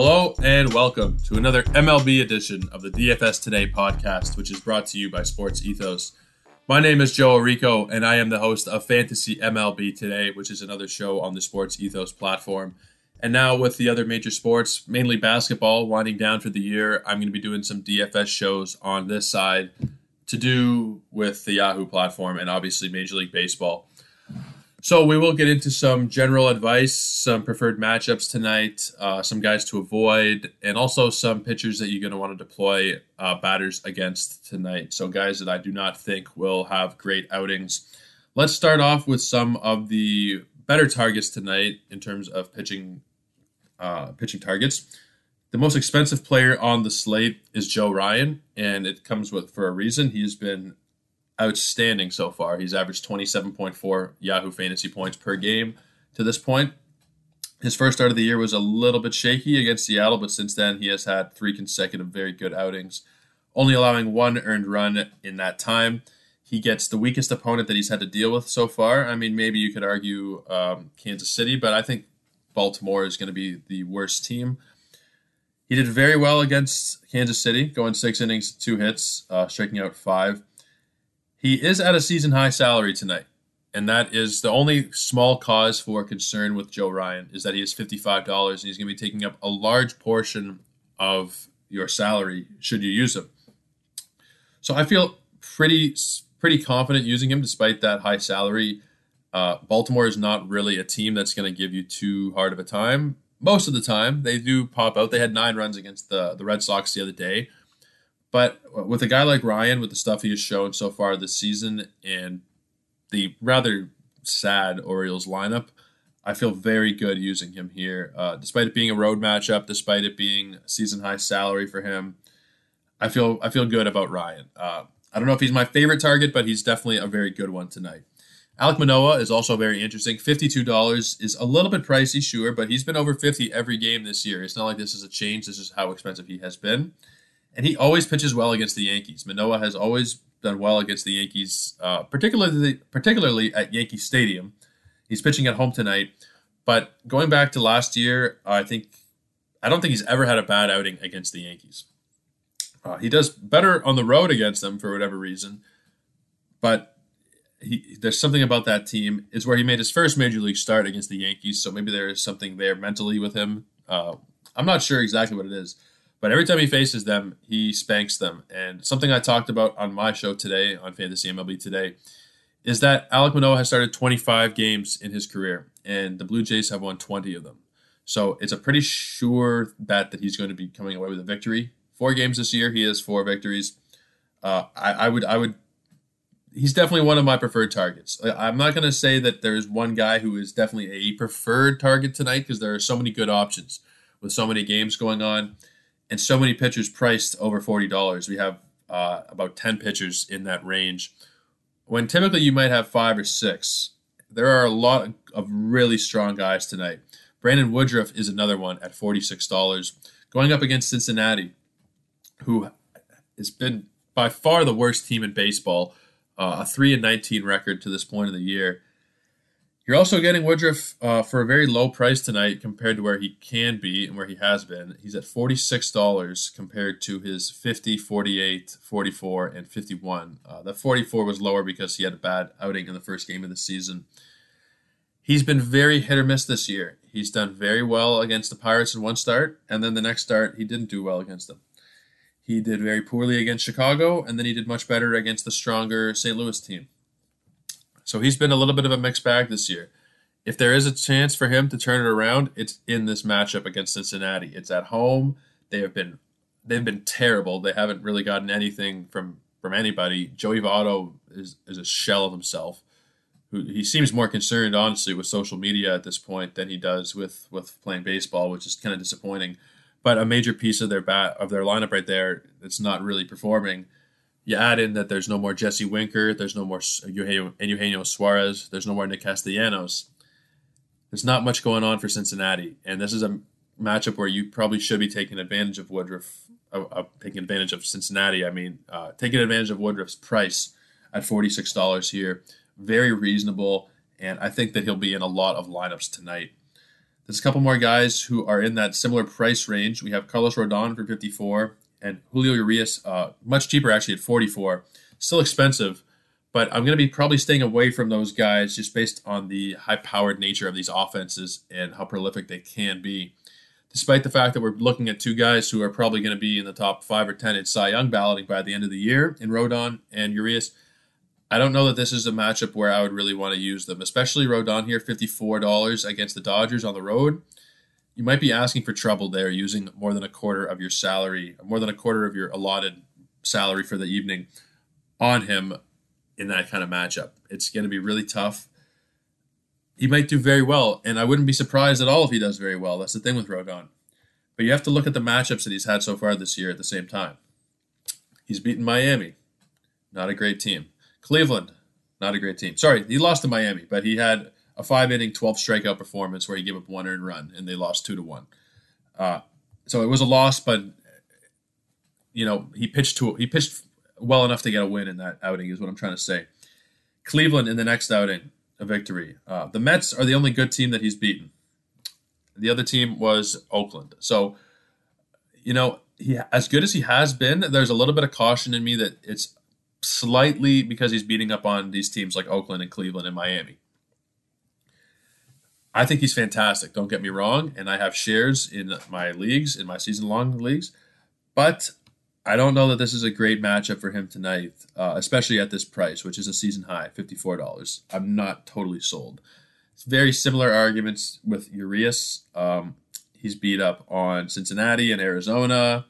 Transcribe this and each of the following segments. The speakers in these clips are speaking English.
Hello and welcome to another MLB edition of the DFS Today podcast, which is brought to you by Sports Ethos. My name is Joe Orrico, and I am the host of Fantasy MLB Today, which is another show on the Sports Ethos platform. And now, with the other major sports, mainly basketball, winding down for the year, I'm going to be doing some DFS shows on this side to do with the Yahoo platform and obviously Major League Baseball. So we will get into some general advice, some preferred matchups tonight, uh, some guys to avoid, and also some pitchers that you're going to want to deploy uh, batters against tonight. So guys that I do not think will have great outings. Let's start off with some of the better targets tonight in terms of pitching uh, pitching targets. The most expensive player on the slate is Joe Ryan, and it comes with for a reason. He's been outstanding so far. He's averaged 27.4 Yahoo fantasy points per game to this point. His first start of the year was a little bit shaky against Seattle, but since then he has had three consecutive very good outings, only allowing one earned run in that time. He gets the weakest opponent that he's had to deal with so far. I mean, maybe you could argue um, Kansas City, but I think Baltimore is going to be the worst team. He did very well against Kansas City, going six innings, two hits, uh, striking out five. He is at a season high salary tonight, and that is the only small cause for concern with Joe Ryan is that he is fifty five dollars, and he's going to be taking up a large portion of your salary should you use him. So I feel pretty pretty confident using him despite that high salary. Uh, Baltimore is not really a team that's going to give you too hard of a time. Most of the time, they do pop out. They had nine runs against the the Red Sox the other day. But with a guy like Ryan, with the stuff he has shown so far this season and the rather sad Orioles lineup, I feel very good using him here. Uh, despite it being a road matchup, despite it being season high salary for him, I feel I feel good about Ryan. Uh, I don't know if he's my favorite target, but he's definitely a very good one tonight. Alec Manoah is also very interesting. Fifty-two dollars is a little bit pricey, sure, but he's been over fifty every game this year. It's not like this is a change. This is how expensive he has been and he always pitches well against the Yankees. Manoah has always done well against the Yankees, uh, particularly particularly at Yankee Stadium. He's pitching at home tonight, but going back to last year, I think I don't think he's ever had a bad outing against the Yankees. Uh, he does better on the road against them for whatever reason, but he, there's something about that team is where he made his first major league start against the Yankees, so maybe there is something there mentally with him. Uh, I'm not sure exactly what it is, but every time he faces them, he spanks them. And something I talked about on my show today on Fantasy MLB today is that Alec Manoah has started 25 games in his career, and the Blue Jays have won 20 of them. So it's a pretty sure bet that he's going to be coming away with a victory. Four games this year, he has four victories. Uh, I, I would, I would. He's definitely one of my preferred targets. I'm not going to say that there's one guy who is definitely a preferred target tonight because there are so many good options with so many games going on and so many pitchers priced over forty dollars. We have uh, about ten pitchers in that range. When typically you might have five or six, there are a lot of really strong guys tonight. Brandon Woodruff is another one at forty six dollars, going up against Cincinnati, who has been by far the worst team in baseball, uh, a three and nineteen record to this point of the year. You're also getting Woodruff uh, for a very low price tonight compared to where he can be and where he has been. He's at $46 compared to his 50, 48, 44, and 51. Uh, that 44 was lower because he had a bad outing in the first game of the season. He's been very hit or miss this year. He's done very well against the Pirates in one start, and then the next start, he didn't do well against them. He did very poorly against Chicago, and then he did much better against the stronger St. Louis team. So he's been a little bit of a mixed bag this year. If there is a chance for him to turn it around, it's in this matchup against Cincinnati. It's at home. They have been they've been terrible. They haven't really gotten anything from from anybody. Joey Votto is is a shell of himself. Who he seems more concerned, honestly, with social media at this point than he does with with playing baseball, which is kind of disappointing. But a major piece of their bat of their lineup right there, that's not really performing. You add in that there's no more Jesse Winker, there's no more Eugenio, Eugenio Suarez, there's no more Nick Castellanos. There's not much going on for Cincinnati, and this is a matchup where you probably should be taking advantage of Woodruff, uh, uh, taking advantage of Cincinnati. I mean, uh, taking advantage of Woodruff's price at forty six dollars here, very reasonable, and I think that he'll be in a lot of lineups tonight. There's a couple more guys who are in that similar price range. We have Carlos Rodon for 54 and Julio Urias, uh, much cheaper actually at 44. Still expensive, but I'm going to be probably staying away from those guys just based on the high powered nature of these offenses and how prolific they can be. Despite the fact that we're looking at two guys who are probably going to be in the top five or 10 in Cy Young balloting by the end of the year in Rodon and Urias, I don't know that this is a matchup where I would really want to use them, especially Rodon here, $54 against the Dodgers on the road. You might be asking for trouble there using more than a quarter of your salary, more than a quarter of your allotted salary for the evening on him in that kind of matchup. It's going to be really tough. He might do very well, and I wouldn't be surprised at all if he does very well. That's the thing with Rodon. But you have to look at the matchups that he's had so far this year at the same time. He's beaten Miami, not a great team. Cleveland, not a great team. Sorry, he lost to Miami, but he had a five inning, 12 strikeout performance where he gave up one earned run and they lost two to one. Uh, so it was a loss, but you know he pitched to he pitched well enough to get a win in that outing is what I'm trying to say. Cleveland in the next outing, a victory. Uh, the Mets are the only good team that he's beaten. The other team was Oakland. So, you know, he as good as he has been, there's a little bit of caution in me that it's slightly because he's beating up on these teams like Oakland and Cleveland and Miami. I think he's fantastic. Don't get me wrong, and I have shares in my leagues, in my season long leagues, but I don't know that this is a great matchup for him tonight, uh, especially at this price, which is a season high, fifty-four dollars. I'm not totally sold. It's very similar arguments with Urias. Um, he's beat up on Cincinnati and Arizona.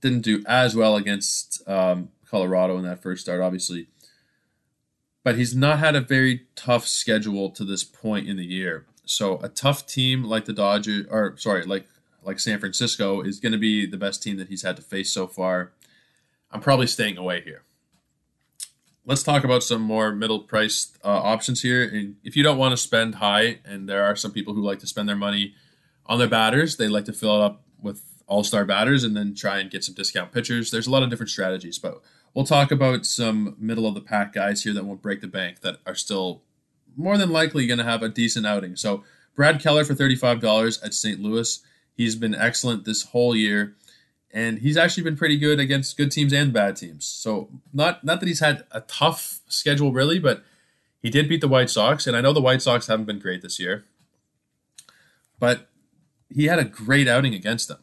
Didn't do as well against um, Colorado in that first start, obviously. But he's not had a very tough schedule to this point in the year. So a tough team like the Dodgers, or sorry, like like San Francisco, is going to be the best team that he's had to face so far. I'm probably staying away here. Let's talk about some more middle priced uh, options here. And if you don't want to spend high, and there are some people who like to spend their money on their batters, they like to fill it up with all star batters and then try and get some discount pitchers. There's a lot of different strategies, but we'll talk about some middle of the pack guys here that won't break the bank that are still more than likely going to have a decent outing. So Brad Keller for $35 at St. Louis. He's been excellent this whole year, and he's actually been pretty good against good teams and bad teams. So not not that he's had a tough schedule really, but he did beat the White Sox, and I know the White Sox haven't been great this year, but he had a great outing against them.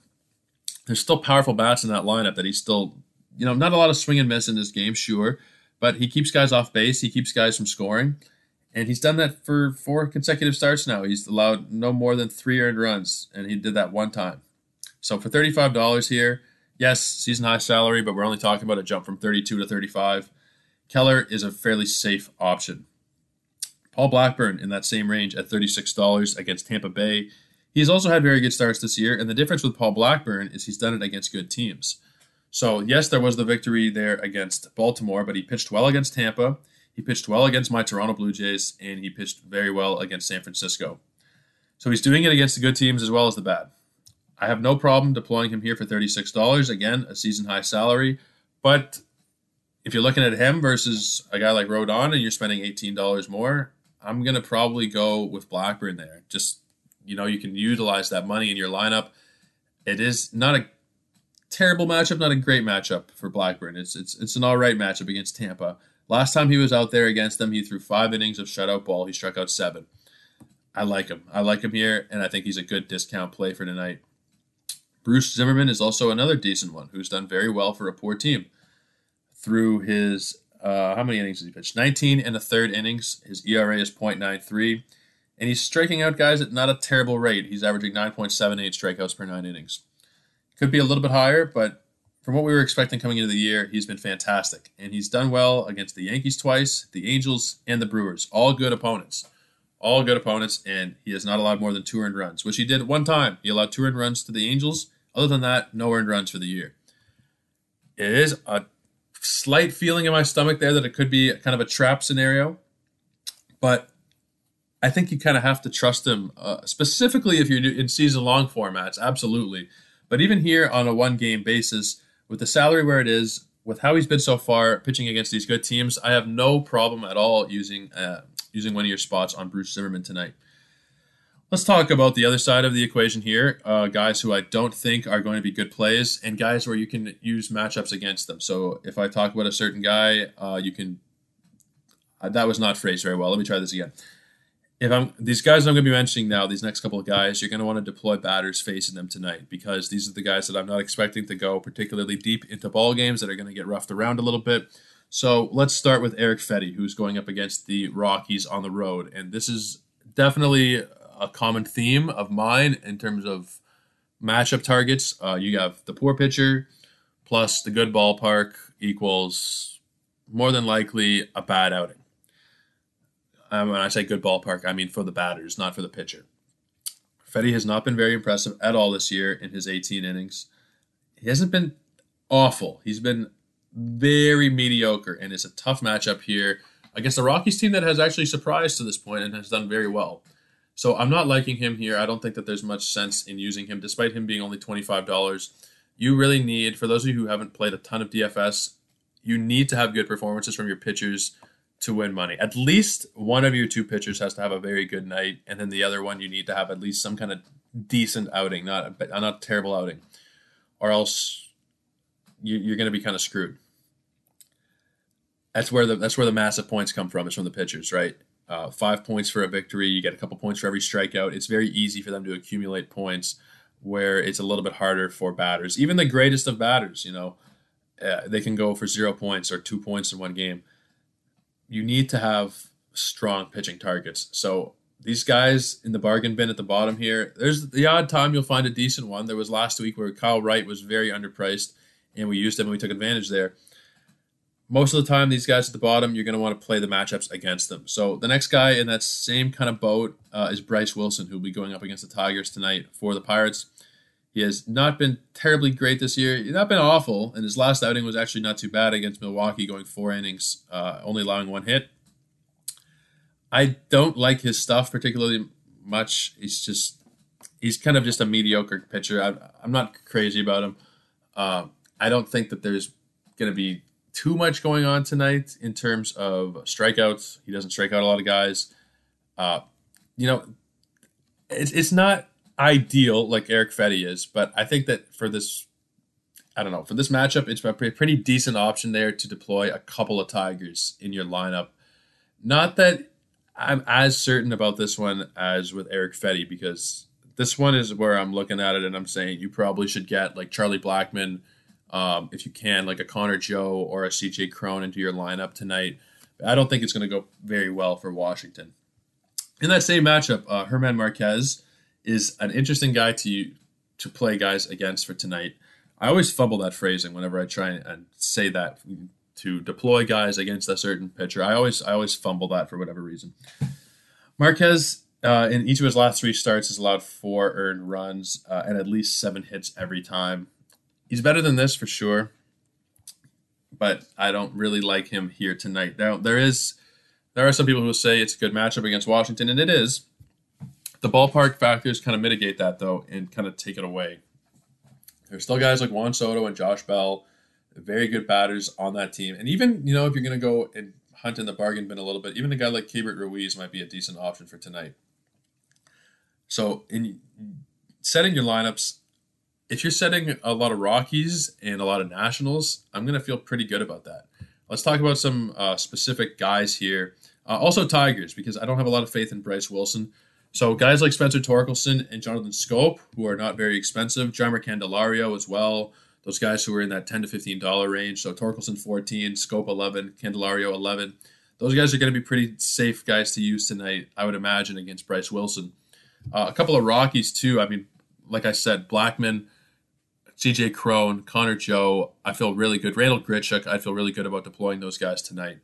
There's still powerful bats in that lineup that he's still you know, not a lot of swing and miss in this game, sure, but he keeps guys off base. He keeps guys from scoring. And he's done that for four consecutive starts now. He's allowed no more than three earned runs, and he did that one time. So for $35 here, yes, season high salary, but we're only talking about a jump from 32 to 35. Keller is a fairly safe option. Paul Blackburn in that same range at $36 against Tampa Bay. He's also had very good starts this year, and the difference with Paul Blackburn is he's done it against good teams. So, yes, there was the victory there against Baltimore, but he pitched well against Tampa. He pitched well against my Toronto Blue Jays, and he pitched very well against San Francisco. So, he's doing it against the good teams as well as the bad. I have no problem deploying him here for $36. Again, a season high salary. But if you're looking at him versus a guy like Rodon and you're spending $18 more, I'm going to probably go with Blackburn there. Just, you know, you can utilize that money in your lineup. It is not a terrible matchup, not a great matchup for Blackburn. It's it's it's an all right matchup against Tampa. Last time he was out there against them, he threw five innings of shutout ball. He struck out seven. I like him. I like him here, and I think he's a good discount play for tonight. Bruce Zimmerman is also another decent one who's done very well for a poor team. Through his uh, how many innings has he pitched? 19 and a third innings. His ERA is 0.93, and he's striking out guys at not a terrible rate. He's averaging 9.78 strikeouts per nine innings. Could be a little bit higher, but from what we were expecting coming into the year, he's been fantastic. And he's done well against the Yankees twice, the Angels, and the Brewers. All good opponents. All good opponents, and he has not allowed more than two earned runs, which he did one time. He allowed two earned runs to the Angels. Other than that, no earned runs for the year. It is a slight feeling in my stomach there that it could be kind of a trap scenario, but I think you kind of have to trust him, uh, specifically if you're in season long formats. Absolutely. But even here on a one game basis, with the salary where it is, with how he's been so far pitching against these good teams, I have no problem at all using uh, using one of your spots on Bruce Zimmerman tonight. Let's talk about the other side of the equation here. Uh, guys who I don't think are going to be good plays, and guys where you can use matchups against them. So if I talk about a certain guy, uh, you can. Uh, that was not phrased very well. Let me try this again. If I'm these guys I'm going to be mentioning now, these next couple of guys, you're going to want to deploy batters facing them tonight because these are the guys that I'm not expecting to go particularly deep into ball games that are going to get roughed around a little bit. So let's start with Eric Fedde, who's going up against the Rockies on the road, and this is definitely a common theme of mine in terms of matchup targets. Uh, you have the poor pitcher plus the good ballpark equals more than likely a bad outing. Um, when I say good ballpark, I mean for the batters, not for the pitcher. Fedde has not been very impressive at all this year in his 18 innings. He hasn't been awful. He's been very mediocre, and it's a tough matchup here against the Rockies team that has actually surprised to this point and has done very well. So I'm not liking him here. I don't think that there's much sense in using him, despite him being only $25. You really need, for those of you who haven't played a ton of DFS, you need to have good performances from your pitchers to win money. At least one of your two pitchers has to have a very good night, and then the other one you need to have at least some kind of decent outing, not a, not a terrible outing, or else you, are going to be kind of screwed. That's where the that's where the massive points come from. It's from the pitchers, right? uh, five points for a victory. You get a couple points for every strikeout. It's very easy for them to accumulate points, where it's a little bit harder for batters. Even the greatest of batters, you know, uh, they can go for zero points or two points in one game. You need to have strong pitching targets. So these guys in the bargain bin at the bottom here, there's the odd time you'll find a decent one. There was last week where Kyle Wright was very underpriced, and we used him and we took advantage there most of the time, these guys at the bottom, you're going to want to play the matchups against them. So the next guy in that same kind of boat uh, is Bryce Wilson, who'll be going up against the Tigers tonight for the Pirates. He has not been terribly great this year. He's not been awful, and his last outing was actually not too bad against Milwaukee, going four innings, uh, only allowing one hit. I don't like his stuff particularly much. He's just he's kind of just a mediocre pitcher. I, I'm not crazy about him. Uh, I don't think that there's going to be too much going on tonight in terms of strikeouts. He doesn't strike out a lot of guys. Uh, you know, it's, it's not ideal like Eric Fedde is, but I think that for this, I don't know, for this matchup, it's a pretty decent option there to deploy a couple of Tigers in your lineup. Not that I'm as certain about this one as with Eric Fedde because this one is where I'm looking at it and I'm saying you probably should get like Charlie Blackmon, – um, if you can, like a Connor Joe or a CJ Cron into your lineup tonight. I don't think it's going to go very well for Washington. In that same matchup, uh, German Marquez is an interesting guy to to play guys against for tonight. I always fumble that phrasing whenever I try and say that to deploy guys against a certain pitcher. I always I always fumble that for whatever reason. Marquez uh, in each of his last three starts has allowed four earned runs uh, and at least seven hits every time he's better than this for sure, but I don't really like him here tonight. Now there is there are some people who say it's a good matchup against Washington, and it is. The ballpark factors kind of mitigate that though, and kind of take it away. There's still guys like Juan Soto and Josh Bell, very good batters on that team, and even you know if you're going to go and hunt in the bargain bin a little bit, even a guy like Keibert Ruiz might be a decent option for tonight. So in setting your lineups, if you're setting a lot of Rockies and a lot of Nationals, I'm going to feel pretty good about that. Let's talk about some uh, specific guys here. Uh, also, Tigers, because I don't have a lot of faith in Bryce Wilson. So, guys like Spencer Torkelson and Jonathan Schoop, who are not very expensive, Jeimer Candelario as well. Those guys who are in that 10 to $15 range. So, Torkelson fourteen, Scope 11, Candelario 11. Those guys are going to be pretty safe guys to use tonight, I would imagine, against Bryce Wilson. Uh, a couple of Rockies, too. I mean, like I said, Blackmon, CJ Cron, Connor Joe, I feel really good. Randal Grichuk, I feel really good about deploying those guys tonight.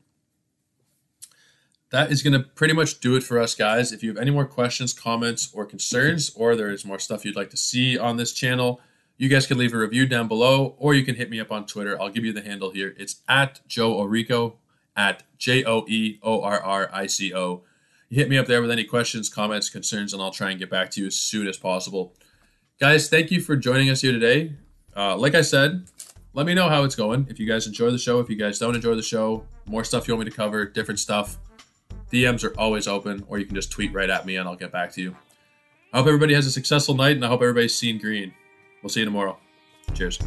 That is going to pretty much do it for us, guys. If you have any more questions, comments, or concerns, or there is more stuff you'd like to see on this channel, you guys can leave a review down below, or you can hit me up on Twitter. I'll give you the handle here. It's at Joe Orrico, at J O E O R R I C O. You hit me up there with any questions, comments, concerns, and I'll try and get back to you as soon as possible. Guys, thank you for joining us here today. Uh, like I said, let me know how it's going. If you guys enjoy the show, if you guys don't enjoy the show, more stuff you want me to cover, different stuff, DMs are always open, or you can just tweet right at me and I'll get back to you. I hope everybody has a successful night, and I hope everybody's seeing green. We'll see you tomorrow. Cheers.